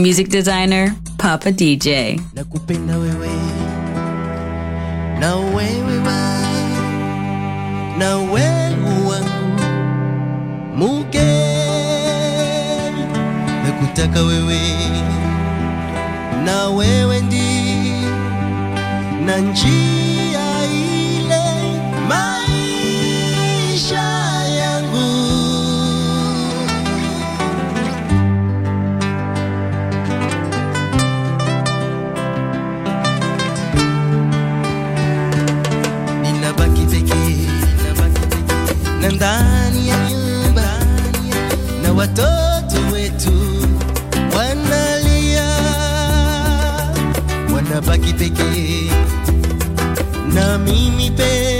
Music designer, Papa DJ. nakutaka wewe na wewe ndi na njia wanabaki pekee na mimi peke